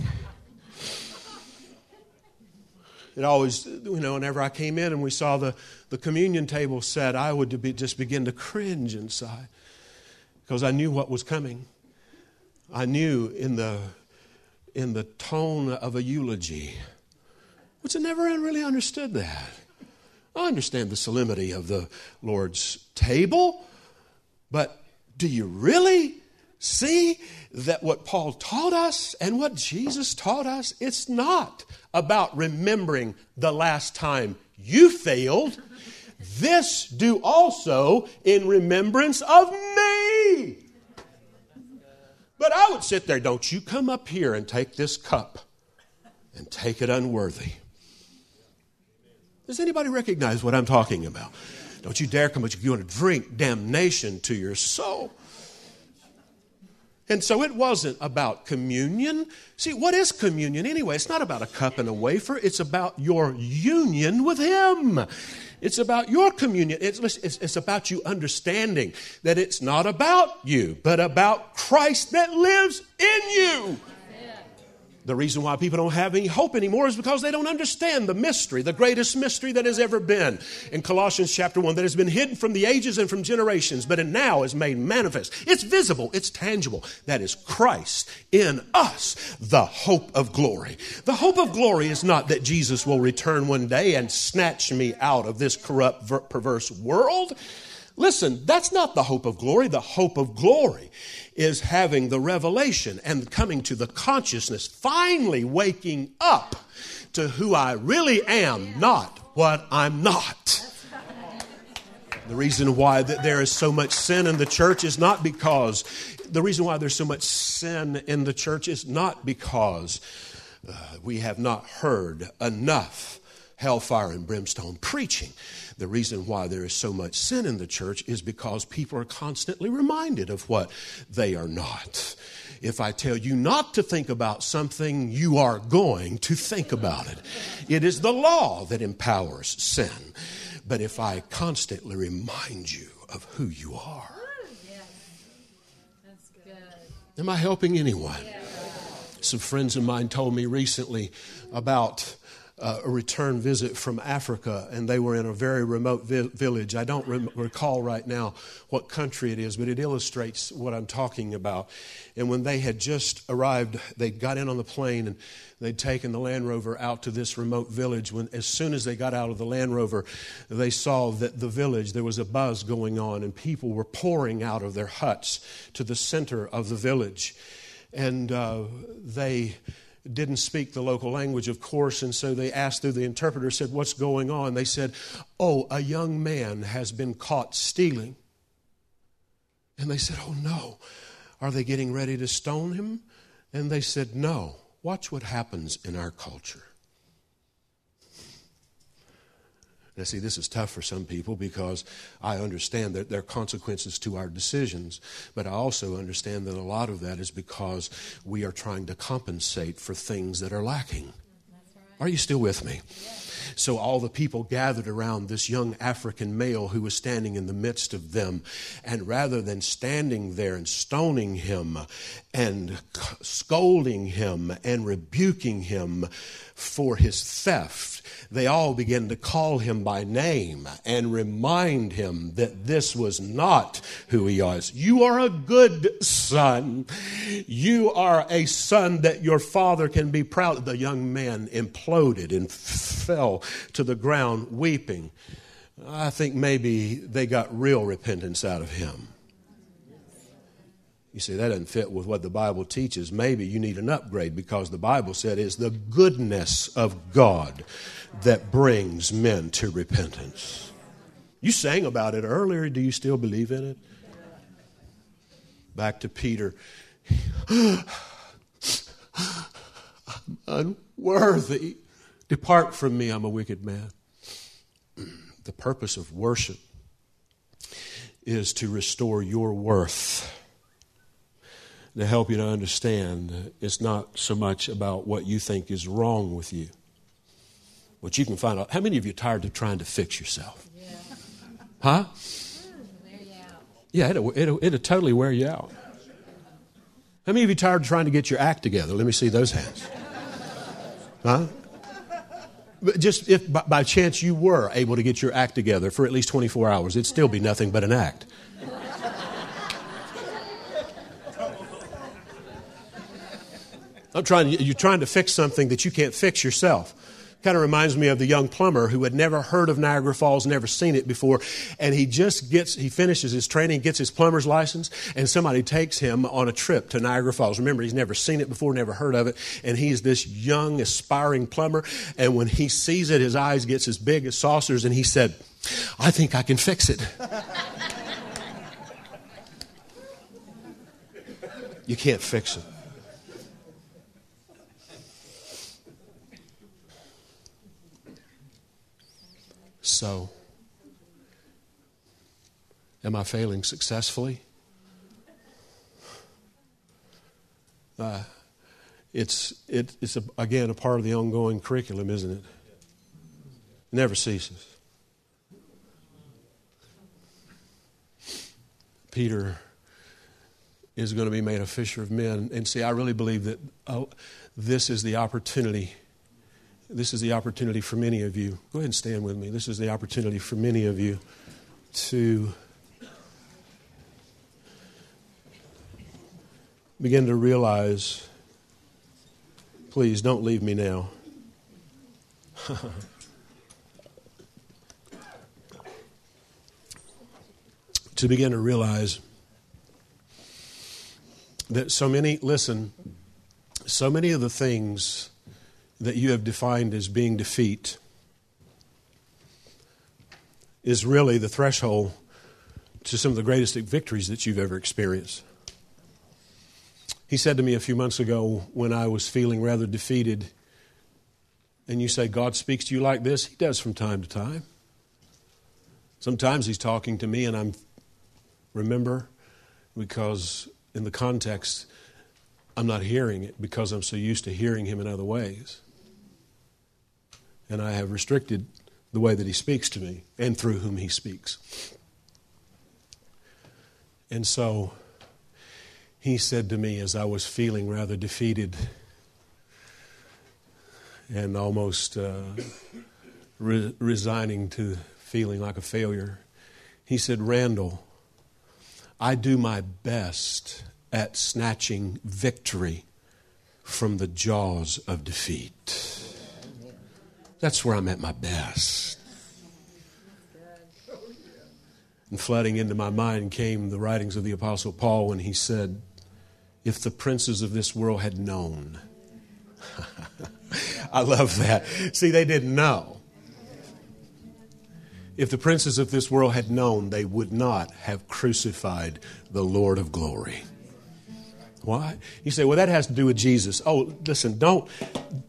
It always, you know, whenever I came in and we saw the, the communion table set, I would be, just begin to cringe inside because I knew what was coming. I knew in the, in the tone of a eulogy, which I never really understood that. I understand the solemnity of the Lord's table, but do you really see that what Paul taught us and what Jesus taught us, it's not about remembering the last time you failed. This do also in remembrance of me. But I would sit there, don't you come up here and take this cup and take it unworthy. Does anybody recognize what I'm talking about? Don't you dare come, but you want to drink damnation to your soul. And so it wasn't about communion. See, what is communion anyway? It's not about a cup and a wafer, it's about your union with Him. It's about your communion. It's, it's, it's, about you understanding that it's not about you, but about Christ that lives in you. The reason why people don't have any hope anymore is because they don't understand the mystery, the greatest mystery that has ever been in Colossians chapter 1 that has been hidden from the ages and from generations, but it now is made manifest. It's visible, it's tangible. That is Christ in us, the hope of glory. The hope of glory is not that Jesus will return one day and snatch me out of this corrupt, perverse world. Listen, that's not the hope of glory. The hope of glory is having the revelation and coming to the consciousness, finally waking up to who I really am, not what I'm not. The reason why that there is so much sin in the church is not because the reason why there's so much sin in the church is not because uh, we have not heard enough hellfire and brimstone preaching. The reason why there is so much sin in the church is because people are constantly reminded of what they are not. If I tell you not to think about something, you are going to think about it. It is the law that empowers sin. But if I constantly remind you of who you are, Am I helping anyone? Some friends of mine told me recently about uh, a return visit from Africa, and they were in a very remote vi- village. I don't re- recall right now what country it is, but it illustrates what I'm talking about. And when they had just arrived, they got in on the plane and they'd taken the Land Rover out to this remote village. When, as soon as they got out of the Land Rover, they saw that the village, there was a buzz going on, and people were pouring out of their huts to the center of the village. And uh, they didn't speak the local language, of course, and so they asked through the interpreter, said, What's going on? They said, Oh, a young man has been caught stealing. And they said, Oh, no. Are they getting ready to stone him? And they said, No. Watch what happens in our culture. Now, see, this is tough for some people because I understand that there are consequences to our decisions, but I also understand that a lot of that is because we are trying to compensate for things that are lacking. Are you still with me? So all the people gathered around this young African male who was standing in the midst of them. And rather than standing there and stoning him and scolding him and rebuking him for his theft, they all began to call him by name and remind him that this was not who he was. You are a good son. You are a son that your father can be proud of. The young man imploded and fell to the ground weeping. I think maybe they got real repentance out of him. You see, that doesn't fit with what the Bible teaches. Maybe you need an upgrade because the Bible said it's the goodness of God that brings men to repentance. You sang about it earlier. Do you still believe in it? Back to Peter. I'm unworthy. Depart from me, I'm a wicked man. The purpose of worship is to restore your worth to help you to understand it's not so much about what you think is wrong with you. What you can find out. How many of you are tired of trying to fix yourself? Yeah. Huh? Yeah, it'll, it'll, it'll totally wear you out. How many of you are tired of trying to get your act together? Let me see those hands. Huh? Just if by chance you were able to get your act together for at least 24 hours, it'd still be nothing but an act. I'm trying, you're trying to fix something that you can't fix yourself. Kind of reminds me of the young plumber who had never heard of Niagara Falls, never seen it before, and he just gets, he finishes his training, gets his plumber's license, and somebody takes him on a trip to Niagara Falls. Remember, he's never seen it before, never heard of it, and he's this young, aspiring plumber, and when he sees it, his eyes gets as big as saucers, and he said, I think I can fix it. you can't fix it. So, am I failing successfully? Uh, it's it, it's a, again a part of the ongoing curriculum, isn't it? it never ceases. Peter is going to be made a fisher of men, and see, I really believe that oh, this is the opportunity this is the opportunity for many of you. Go ahead and stand with me. This is the opportunity for many of you to begin to realize please don't leave me now. to begin to realize that so many, listen, so many of the things that you have defined as being defeat is really the threshold to some of the greatest victories that you've ever experienced. He said to me a few months ago when I was feeling rather defeated, and you say, God speaks to you like this? He does from time to time. Sometimes He's talking to me, and I'm, remember, because in the context, I'm not hearing it because I'm so used to hearing Him in other ways. And I have restricted the way that He speaks to me and through whom He speaks. And so he said to me as I was feeling rather defeated and almost uh, re- resigning to feeling like a failure, he said, Randall, I do my best at snatching victory from the jaws of defeat. That's where I'm at my best. And flooding into my mind came the writings of the Apostle Paul when he said, If the princes of this world had known. I love that. See, they didn't know. If the princes of this world had known, they would not have crucified the Lord of glory. Why? You say, well, that has to do with Jesus. Oh, listen, don't,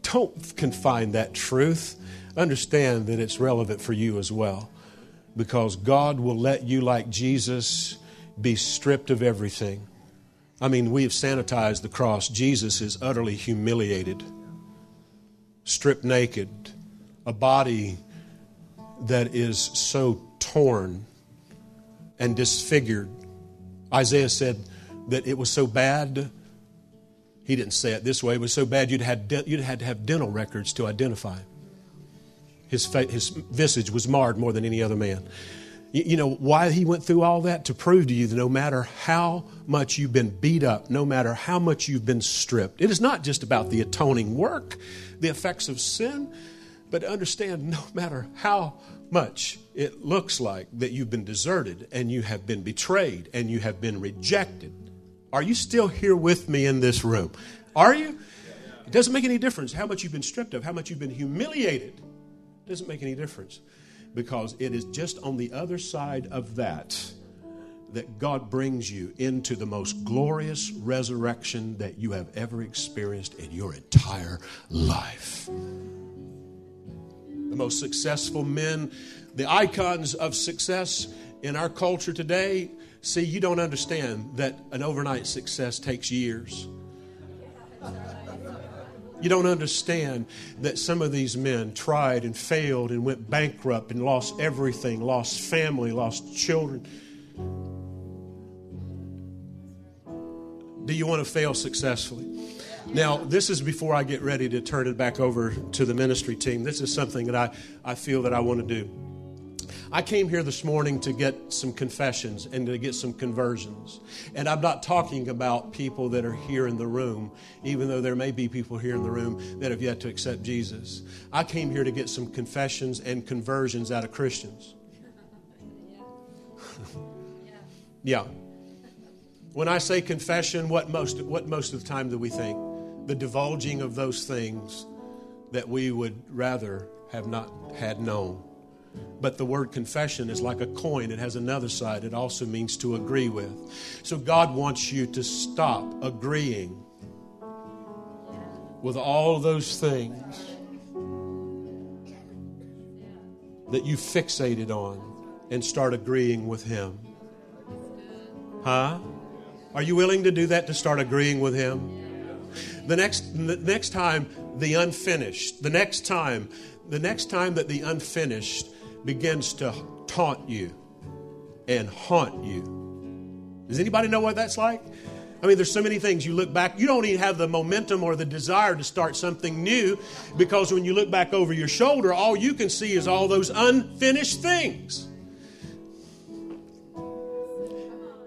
don't confine that truth. Understand that it's relevant for you as well because God will let you, like Jesus, be stripped of everything. I mean, we have sanitized the cross. Jesus is utterly humiliated, stripped naked, a body that is so torn and disfigured. Isaiah said that it was so bad. He didn't say it this way. It was so bad you'd had, you'd had to have dental records to identify. His, fa- his visage was marred more than any other man. You, you know why he went through all that? To prove to you that no matter how much you've been beat up, no matter how much you've been stripped, it is not just about the atoning work, the effects of sin, but understand no matter how much it looks like that you've been deserted and you have been betrayed and you have been rejected. Are you still here with me in this room? Are you? It doesn't make any difference how much you've been stripped of, how much you've been humiliated It doesn't make any difference because it is just on the other side of that that God brings you into the most glorious resurrection that you have ever experienced in your entire life. The most successful men, the icons of success in our culture today, see, you don't understand that an overnight success takes years. You don't understand that some of these men tried and failed and went bankrupt and lost everything, lost family, lost children. Do you want to fail successfully? Now, this is before I get ready to turn it back over to the ministry team. This is something that I, I feel that I want to do. I came here this morning to get some confessions and to get some conversions. And I'm not talking about people that are here in the room, even though there may be people here in the room that have yet to accept Jesus. I came here to get some confessions and conversions out of Christians. yeah. When I say confession, what most, what most of the time do we think? The divulging of those things that we would rather have not had known. But the word confession is like a coin, it has another side. It also means to agree with. So God wants you to stop agreeing with all those things that you fixated on and start agreeing with Him. Huh? Are you willing to do that to start agreeing with Him? The next, the next time the unfinished, the next time, the next time that the unfinished begins to taunt you and haunt you. Does anybody know what that's like? I mean, there's so many things you look back, you don't even have the momentum or the desire to start something new because when you look back over your shoulder, all you can see is all those unfinished things.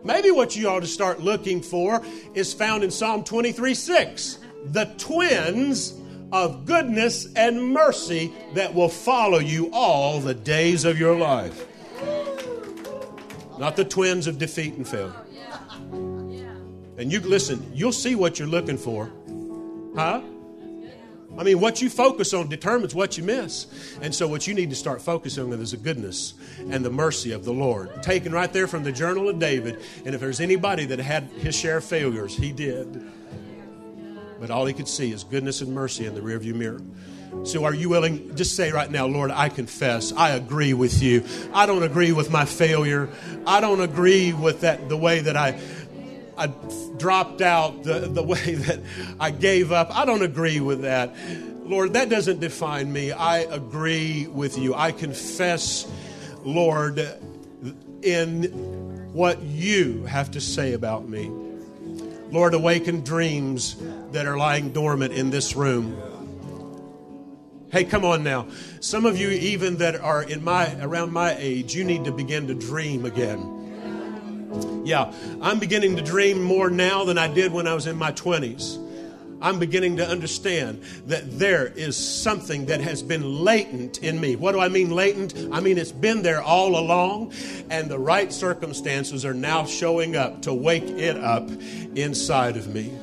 Maybe what you ought to start looking for is found in Psalm 23 6. The twins of goodness and mercy that will follow you all the days of your life. Not the twins of defeat and failure. And you listen, you'll see what you're looking for. Huh? I mean, what you focus on determines what you miss. And so, what you need to start focusing on is the goodness and the mercy of the Lord. Taken right there from the Journal of David. And if there's anybody that had his share of failures, he did. But all he could see is goodness and mercy in the rearview mirror. So, are you willing? Just say right now, Lord, I confess, I agree with you. I don't agree with my failure. I don't agree with that the way that I I dropped out, the, the way that I gave up. I don't agree with that. Lord, that doesn't define me. I agree with you. I confess, Lord, in what you have to say about me. Lord, awaken dreams that are lying dormant in this room. Hey, come on now. Some of you, even that are in my around my age, you need to begin to dream again. Yeah, I'm beginning to dream more now than I did when I was in my 20s. I'm beginning to understand that there is something that has been latent in me. What do I mean latent? I mean it's been there all along, and the right circumstances are now showing up to wake it up inside of me.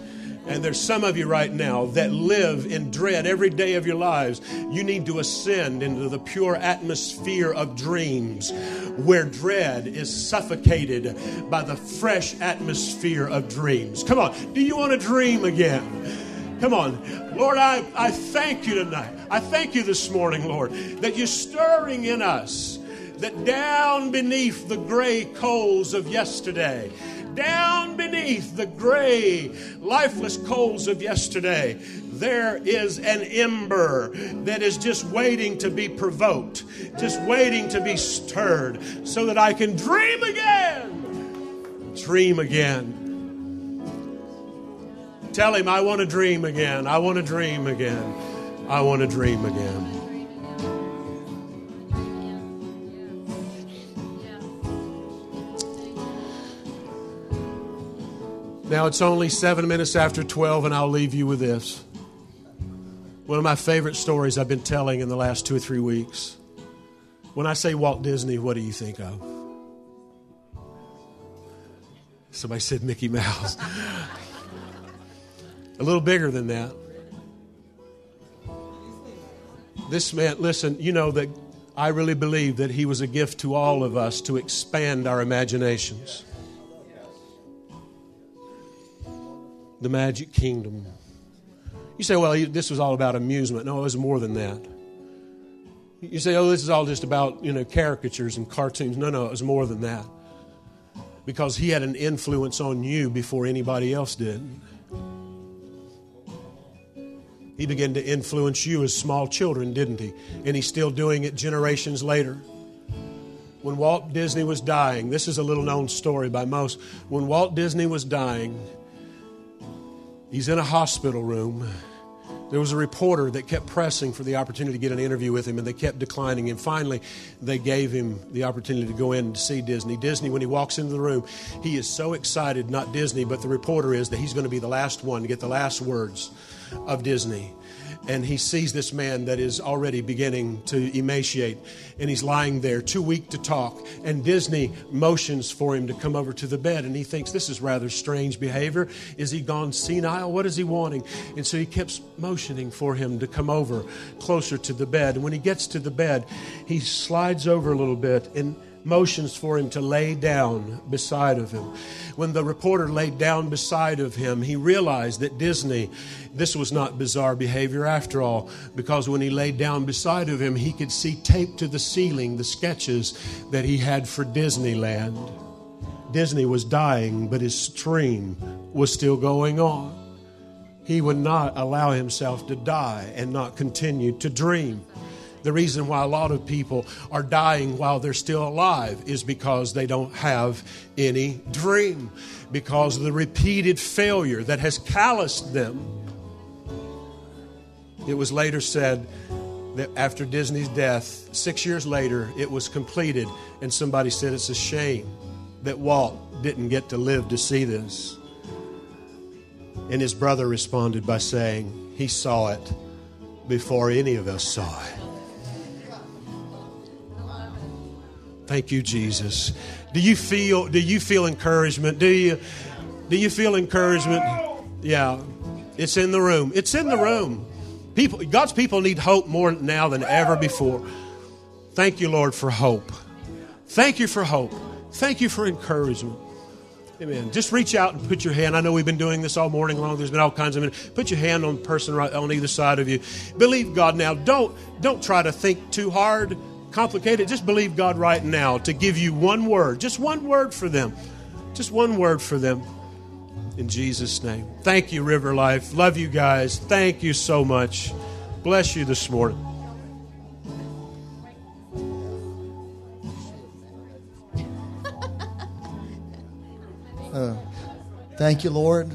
And there's some of you right now that live in dread every day of your lives. You need to ascend into the pure atmosphere of dreams where dread is suffocated by the fresh atmosphere of dreams. Come on, do you want to dream again? Come on. Lord, I, I thank you tonight. I thank you this morning, Lord, that you're stirring in us that down beneath the gray coals of yesterday, down beneath the gray, lifeless coals of yesterday, there is an ember that is just waiting to be provoked, just waiting to be stirred, so that I can dream again. Dream again. Tell him, I want to dream again. I want to dream again. I want to dream again. Now it's only seven minutes after 12, and I'll leave you with this. One of my favorite stories I've been telling in the last two or three weeks. When I say Walt Disney, what do you think of? Somebody said Mickey Mouse. a little bigger than that. This man, listen, you know that I really believe that he was a gift to all of us to expand our imaginations. the magic kingdom. You say, well, this was all about amusement. No, it was more than that. You say, oh, this is all just about, you know, caricatures and cartoons. No, no, it was more than that. Because he had an influence on you before anybody else did. He began to influence you as small children, didn't he? And he's still doing it generations later. When Walt Disney was dying, this is a little known story by most. When Walt Disney was dying, He's in a hospital room. There was a reporter that kept pressing for the opportunity to get an interview with him, and they kept declining. And finally, they gave him the opportunity to go in to see Disney. Disney, when he walks into the room, he is so excited, not Disney, but the reporter is, that he's going to be the last one to get the last words of Disney. And he sees this man that is already beginning to emaciate and he's lying there too weak to talk. And disney motions for him to come over to the bed and he thinks this is rather strange behavior. Is he gone senile? What is he wanting? And so he keeps motioning for him to come over closer to the bed. And when he gets to the bed he slides over a little bit and motions for him to lay down beside of him. When the reporter laid down beside of him, he realized that Disney, this was not bizarre behavior after all, because when he laid down beside of him, he could see taped to the ceiling the sketches that he had for Disneyland. Disney was dying, but his dream was still going on. He would not allow himself to die and not continue to dream. The reason why a lot of people are dying while they're still alive is because they don't have any dream, because of the repeated failure that has calloused them. It was later said that after Disney's death, six years later, it was completed, and somebody said it's a shame that Walt didn't get to live to see this. And his brother responded by saying, He saw it before any of us saw it. Thank you, Jesus. Do you feel do you feel encouragement? Do you do you feel encouragement? Yeah. It's in the room. It's in the room. People, God's people need hope more now than ever before. Thank you, Lord, for hope. Thank you for hope. Thank you for encouragement. Amen. Just reach out and put your hand. I know we've been doing this all morning long. There's been all kinds of. Put your hand on person right on either side of you. Believe God now. Don't don't try to think too hard, complicate it. Just believe God right now to give you one word, just one word for them, just one word for them. In Jesus' name. Thank you, River Life. Love you guys. Thank you so much. Bless you this morning. Uh, thank you, Lord.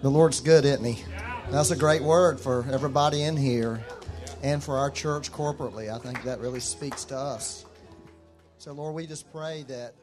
The Lord's good, isn't He? That's a great word for everybody in here and for our church corporately. I think that really speaks to us. So, Lord, we just pray that.